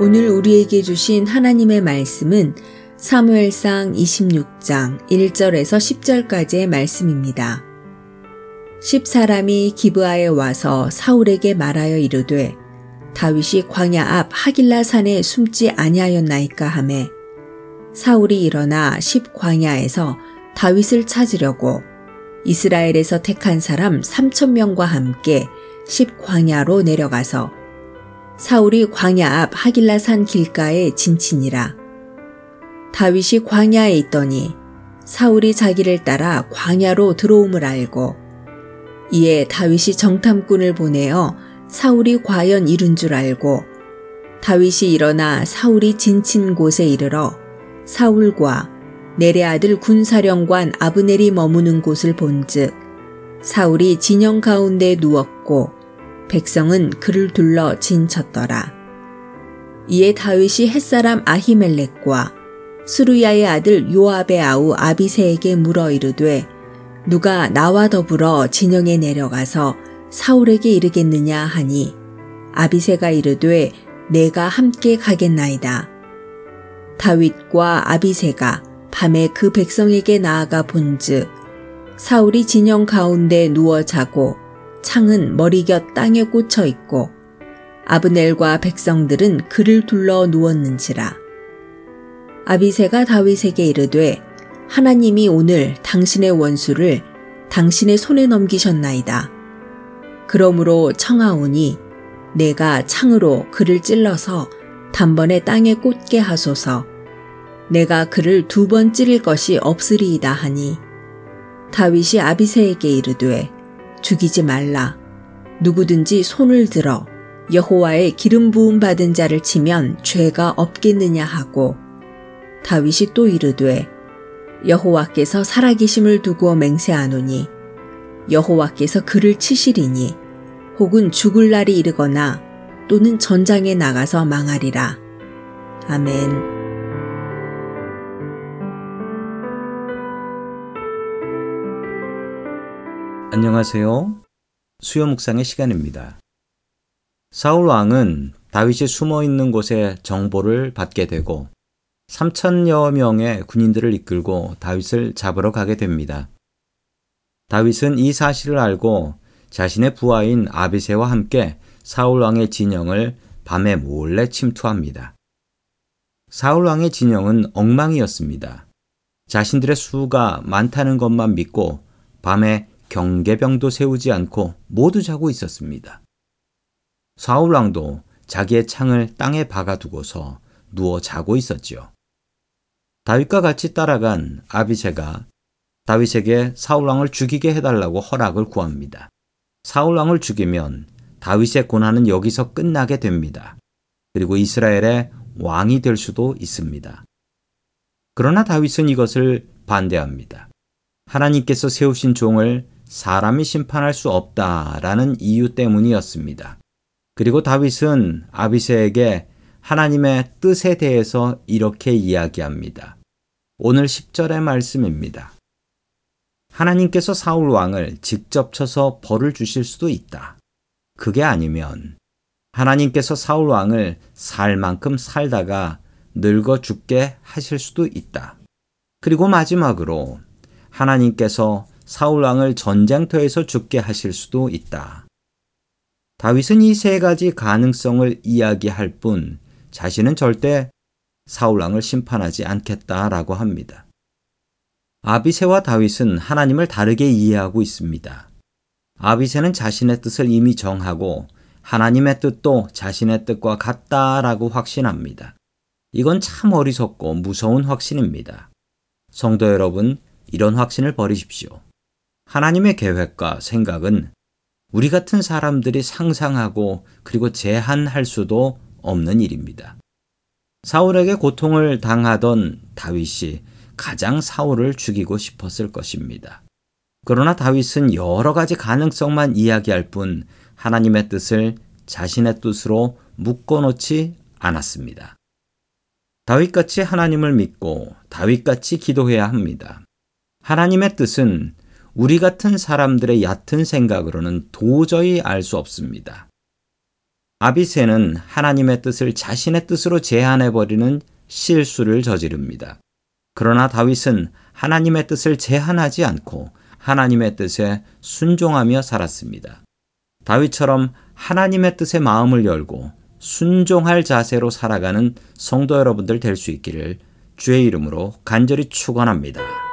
오늘 우리에게 주신 하나님의 말씀은 사무엘상 26장 1절에서 10절까지의 말씀입니다. 10사람이 기브아에 와서 사울에게 말하여 이르되 다윗이 광야 앞 하길라 산에 숨지 아니하였나이까 하매 사울이 일어나 10광야에서 다윗을 찾으려고 이스라엘에서 택한 사람 3천 명과 함께 10광야로 내려가서 사울이 광야 앞 하길라 산 길가에 진친이라. 다윗이 광야에 있더니 사울이 자기를 따라 광야로 들어옴을 알고 이에 다윗이 정탐꾼을 보내어 사울이 과연 이룬 줄 알고 다윗이 일어나 사울이 진친 곳에 이르러 사울과 내레 아들 군사령관 아브넬이 머무는 곳을 본즉 사울이 진영 가운데 누웠고 백성은 그를 둘러 진쳤더라. 이에 다윗이 햇사람 아히멜렉과 수루야의 아들 요압의 아우 아비세에게 물어 이르되 누가 나와 더불어 진영에 내려가서 사울에게 이르겠느냐 하니 아비세가 이르되 내가 함께 가겠나이다. 다윗과 아비세가 밤에 그 백성에게 나아가 본즉 사울이 진영 가운데 누워 자고 창은 머리곁 땅에 꽂혀 있고 아브넬과 백성들은 그를 둘러 누웠는지라. 아비세가 다윗에게 이르되 하나님이 오늘 당신의 원수를 당신의 손에 넘기셨나이다. 그러므로 청하오니 내가 창으로 그를 찔러서 단번에 땅에 꽂게 하소서. 내가 그를 두 번 찌를 것이 없으리이다 하니 다윗이 아비세에게 이르되 죽이지 말라. 누구든지 손을 들어 여호와의 기름 부음 받은 자를 치면 죄가 없겠느냐 하고 다윗이 또 이르되 여호와께서 살아계심을 두고 맹세하노니 여호와께서 그를 치시리니 혹은 죽을 날이 이르거나 또는 전장에 나가서 망하리라. 아멘. 안녕하세요. 수요 묵상의 시간입니다. 사울 왕은 다윗이 숨어 있는 곳에 정보를 받게 되고 3천여 명의 군인들을 이끌고 다윗을 잡으러 가게 됩니다. 다윗은 이 사실을 알고 자신의 부하인 아비세와 함께 사울 왕의 진영을 밤에 몰래 침투합니다. 사울 왕의 진영은 엉망이었습니다. 자신들의 수가 많다는 것만 믿고 밤에 경계병도 세우지 않고 모두 자고 있었습니다. 사울 왕도 자기의 창을 땅에 박아두고서 누워 자고 있었지요. 다윗과 같이 따라간 아비세가 다윗에게 사울왕을 죽이게 해달라고 허락을 구합니다. 사울왕을 죽이면 다윗의 고난은 여기서 끝나게 됩니다. 그리고 이스라엘의 왕이 될 수도 있습니다. 그러나 다윗은 이것을 반대합니다. 하나님께서 세우신 종을 사람이 심판할 수 없다라는 이유 때문이었습니다. 그리고 다윗은 아비세에게 하나님의 뜻에 대해서 이렇게 이야기합니다. 오늘 10절의 말씀입니다. 하나님께서 사울 왕을 직접 쳐서 벌을 주실 수도 있다. 그게 아니면 하나님께서 사울 왕을 살 만큼 살다가 늙어 죽게 하실 수도 있다. 그리고 마지막으로 하나님께서 사울 왕을 전쟁터에서 죽게 하실 수도 있다. 다윗은 이 세 가지 가능성을 이야기할 뿐 자신은 절대 사울 왕을 심판하지 않겠다라고 합니다. 아비세와 다윗은 하나님을 다르게 이해하고 있습니다. 아비세는 자신의 뜻을 이미 정하고 하나님의 뜻도 자신의 뜻과 같다라고 확신합니다. 이건 참 어리석고 무서운 확신입니다. 성도 여러분, 이런 확신을 버리십시오. 하나님의 계획과 생각은 우리 같은 사람들이 상상하고 그리고 제한할 수도 없는 일입니다. 사울에게 고통을 당하던 다윗이 가장 사울을 죽이고 싶었을 것입니다. 그러나 다윗은 여러 가지 가능성만 이야기할 뿐 하나님의 뜻을 자신의 뜻으로 묶어놓지 않았습니다. 다윗같이 하나님을 믿고 다윗같이 기도해야 합니다. 하나님의 뜻은 우리 같은 사람들의 얕은 생각으로는 도저히 알 수 없습니다. 아비세는 하나님의 뜻을 자신의 뜻으로 제한해버리는 실수를 저지릅니다. 그러나 다윗은 하나님의 뜻을 제한하지 않고 하나님의 뜻에 순종하며 살았습니다. 다윗처럼 하나님의 뜻에 마음을 열고 순종할 자세로 살아가는 성도 여러분들 될 수 있기를 주의 이름으로 간절히 축원합니다.